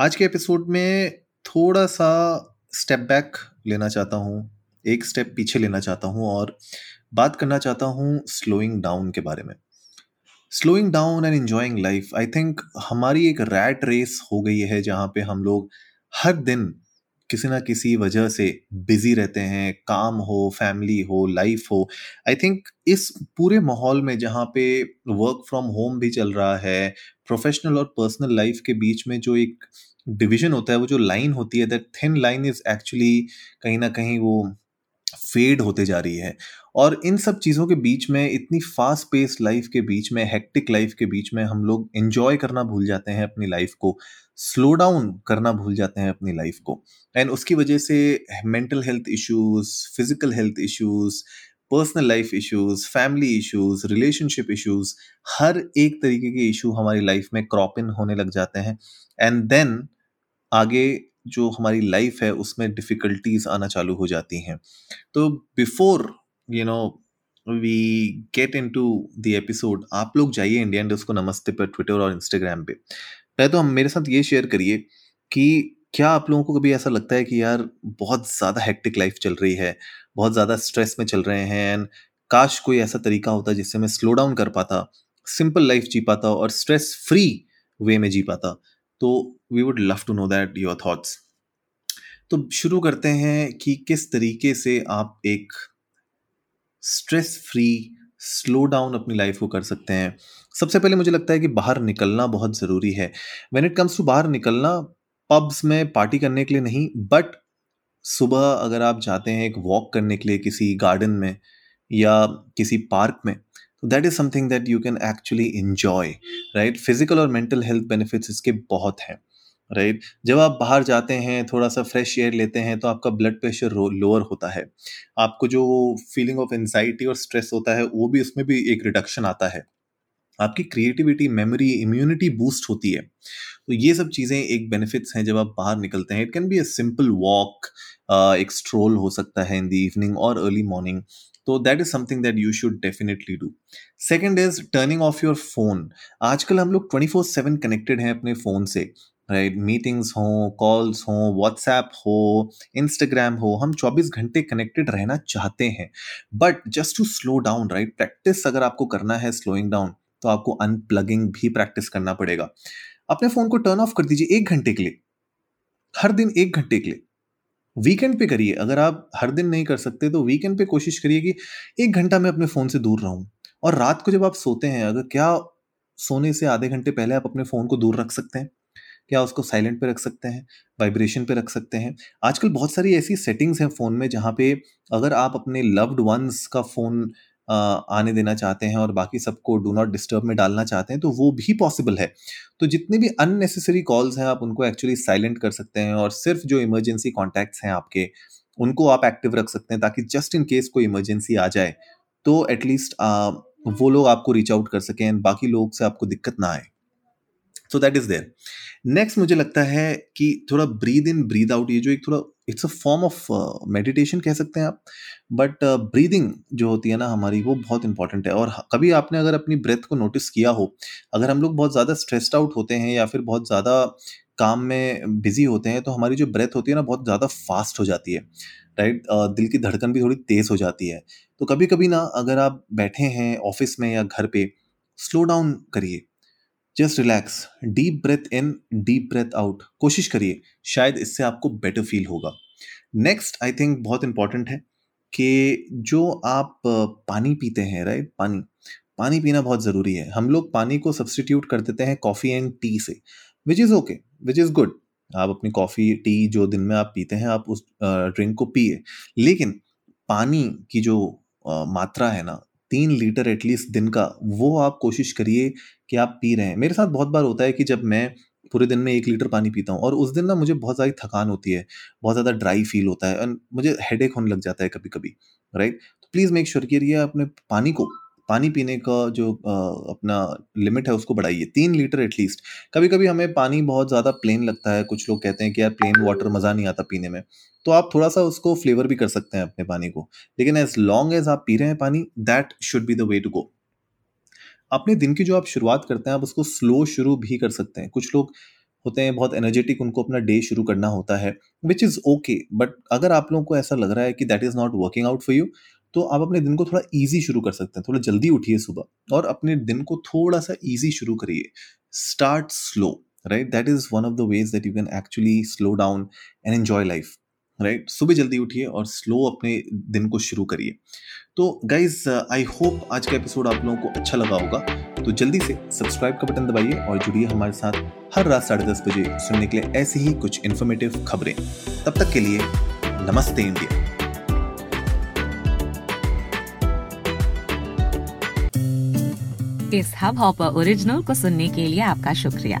आज के एपिसोड में थोड़ा सा स्टेप बैक लेना चाहता हूँ, एक स्टेप पीछे लेना चाहता हूँ और बात करना चाहता हूँ स्लोइंग डाउन के बारे में। Slowing down and enjoying life I think हमारी एक रैट रेस हो गई है जहाँ पे हम लोग हर दिन किसी ना किसी वजह से बिज़ी रहते हैं, काम हो फैमिली हो लाइफ हो। आई थिंक इस पूरे माहौल में जहाँ पे वर्क फ्रॉम होम भी चल रहा है प्रोफेशनल और पर्सनल लाइफ के बीच में जो एक डिवीज़न होता है, वो जो लाइन होती है that thin line is actually कहीं ना कहीं वो फेड होते जा रही है। और इन सब चीज़ों के बीच में, इतनी फास्ट पेस लाइफ के बीच में हेक्टिक लाइफ के बीच में हम लोग एंजॉय करना भूल जाते हैं अपनी लाइफ को स्लो डाउन करना भूल जाते हैं अपनी लाइफ को। एंड उसकी वजह से mental health issues physical health issues personal life issues family issues relationship issues हर एक तरीके के इशू हमारी लाइफ में क्रॉप इन होने लग जाते हैं। एंड देन आगे जो हमारी लाइफ है, उसमें डिफ़िकल्टीज आना चालू हो जाती हैं। तो before you know we get into the episode आप लोग जाइए इंडियन डेस्क को नमस्ते पर ट्विटर और इंस्टाग्राम पे। पहले तो हम मेरे साथ ये शेयर करिए कि क्या आप लोगों को कभी ऐसा लगता है कि यार बहुत ज़्यादा हेक्टिक लाइफ चल रही है? बहुत ज़्यादा स्ट्रेस में चल रहे हैं एंड काश कोई ऐसा तरीका होता जिससे मैं स्लो डाउन कर पाता सिंपल लाइफ जी पाता और स्ट्रेस फ्री वे में जी पाता। तो we would love to know that your thoughts तो शुरू करते हैं कि किस तरीके से आप एक स्ट्रेस फ्री स्लो डाउन अपनी लाइफ को कर सकते हैं। सबसे पहले मुझे लगता है कि बाहर निकलना बहुत ज़रूरी है। व्हेन इट कम्स टू बाहर निकलना पब्स में पार्टी करने के लिए नहीं बट सुबह अगर आप जाते हैं एक वॉक करने के लिए किसी गार्डन में या किसी पार्क में तो that is something that you can actually enjoy right physical और मेंटल हेल्थ बेनिफिट्स इसके बहुत हैं राइट right? जब आप बाहर जाते हैं, थोड़ा सा फ्रेश एयर लेते हैं तो आपका ब्लड प्रेशर लोअर होता है। आपको जो फीलिंग ऑफ़ एनजाइटी और स्ट्रेस होता है, वो भी उसमें भी एक रिडक्शन आता है। आपकी क्रिएटिविटी मेमोरी इम्यूनिटी बूस्ट होती है। तो ये सब चीज़ें एक बेनिफिट्स हैं जब आप बाहर निकलते हैं। It can be a simple walk एक स्ट्रोल हो सकता है इन द इवनिंग और अर्ली मॉर्निंग तो that is something that you should definitely do second is turning off your phone आजकल हम लोग ट्वेंटी फोर सेवन कनेक्टेड हैं अपने फ़ोन से। राइट मीटिंग्स हों कॉल्स हों व्हाट्सएप हो इंस्टाग्राम हो, हम 24 घंटे कनेक्टेड रहना चाहते हैं। But just to slow down right practice अगर आपको करना है स्लोइंग डाउन तो आपको अनप्लगिंग भी प्रैक्टिस करना पड़ेगा। अपने फ़ोन को टर्न ऑफ़ कर दीजिए एक घंटे के लिए। हर दिन एक घंटे के लिए। वीकेंड पे करिए। अगर आप हर दिन नहीं कर सकते तो वीकेंड पे कोशिश करिए कि एक घंटा मैं अपने फ़ोन से दूर रहूँ। और रात को जब आप सोते हैं, अगर क्या सोने से आधे घंटे पहले आप अपने फ़ोन को दूर रख सकते हैं? क्या उसको साइलेंट पे रख सकते हैं? वाइब्रेशन पे रख सकते हैं? आजकल बहुत सारी ऐसी सेटिंग्स हैं फ़ोन में जहाँ पे अगर आप अपने लव्ड वंस का फ़ोन आने देना चाहते हैं और बाकी सबको डू नॉट डिस्टर्ब में डालना चाहते हैं तो वो भी पॉसिबल है। तो जितने भी अननेसेसरी कॉल्स हैं, आप उनको एक्चुअली साइलेंट कर सकते हैं और सिर्फ़ जो इमरजेंसी कॉन्टैक्ट्स हैं आपके, उनको आप एक्टिव रख सकते हैं ताकि जस्ट इन केस कोई इमरजेंसी आ जाए तो एटलीस्ट वो लोग आपको रीच आउट कर सकें बाकी लोग से आपको दिक्कत ना आए। So that is there next मुझे लगता है कि थोड़ा ब्रीद इन ब्रीद आउट ये जो एक थोड़ा it's a form of meditation कह सकते हैं आप। बट ब्रीदिंग uh, जो होती है ना हमारी वो बहुत इंपॉर्टेंट है। और कभी आपने अगर अपनी ब्रेथ को नोटिस किया हो अगर हम लोग बहुत ज़्यादा स्ट्रेस्ड आउट होते हैं या फिर बहुत ज़्यादा काम में बिज़ी होते हैं तो हमारी जो ब्रेथ होती है ना बहुत ज़्यादा फास्ट हो जाती है। राइट? right? uh, दिल की धड़कन भी थोड़ी तेज़ हो जाती है। तो कभी कभी ना अगर आप बैठे हैं ऑफ़िस में या घर पे स्लो डाउन करिए। Just relax. Deep breath in deep breath out. कोशिश करिए। शायद इससे आपको बेटर फील होगा। नेक्स्ट आई थिंक बहुत इंपॉर्टेंट है कि जो आप पानी पीते हैं राइट पानी। पानी पीना बहुत ज़रूरी है। हम लोग पानी को सब्सटीट्यूट कर देते हैं कॉफ़ी एंड टी से which is okay which is good आप अपनी कॉफ़ी टी जो दिन में आप पीते हैं, आप उस ड्रिंक को पिए। लेकिन पानी की जो मात्रा है ना, तीन लीटर एटलीस्ट दिन का, वो आप कोशिश करिए कि आप पी रहे हैं। मेरे साथ बहुत बार होता है कि जब मैं पूरे दिन में एक लीटर पानी पीता हूँ और उस दिन ना मुझे बहुत ज़्यादा थकान होती है बहुत ज़्यादा ड्राई फील होता है एंड मुझे हेडेक होने लग जाता है कभी कभी राइट तो प्लीज़ मेक श्योर कि ये अपने पानी को पानी पीने का जो आ, अपना लिमिट है उसको बढ़ाइए तीन लीटर एटलीस्ट कभी कभी हमें पानी बहुत ज़्यादा प्लेन लगता है कुछ लोग कहते हैं कि यार प्लेन वाटर मज़ा नहीं आता पीने में तो आप थोड़ा सा उसको फ्लेवर भी कर सकते हैं अपने पानी को लेकिन एज लॉन्ग एज आप पी रहे हैं पानी that should be the way to go अपने दिन की जो आप शुरुआत करते हैं, आप उसको स्लो शुरू भी कर सकते हैं। कुछ लोग होते हैं, बहुत एनर्जेटिक उनको अपना डे शुरू करना होता है विच इज़ ओके बट अगर आप लोगों को ऐसा लग रहा है कि that is not working out for you तो आप अपने दिन को थोड़ा ईजी शुरू कर सकते हैं। थोड़ा जल्दी उठिए सुबह और अपने दिन को थोड़ा सा ईजी शुरू करिए। Start slow right that is one of the ways that you can actually slow down and enjoy life right सुबह जल्दी उठिए और स्लो अपने दिन को शुरू करिए। तो गाइज़ आई होप आज का एपिसोड आप लोगों को अच्छा लगा होगा। तो जल्दी से सब्सक्राइब का बटन दबाइए और जुड़िए हमारे साथ हर रात साढ़े दस बजे सुनने के लिए ऐसी ही कुछ इन्फॉर्मेटिव खबरें। तब तक के लिए नमस्ते इंडिया। इस हब हॉपर ओरिजिनल को सुनने के लिए आपका शुक्रिया।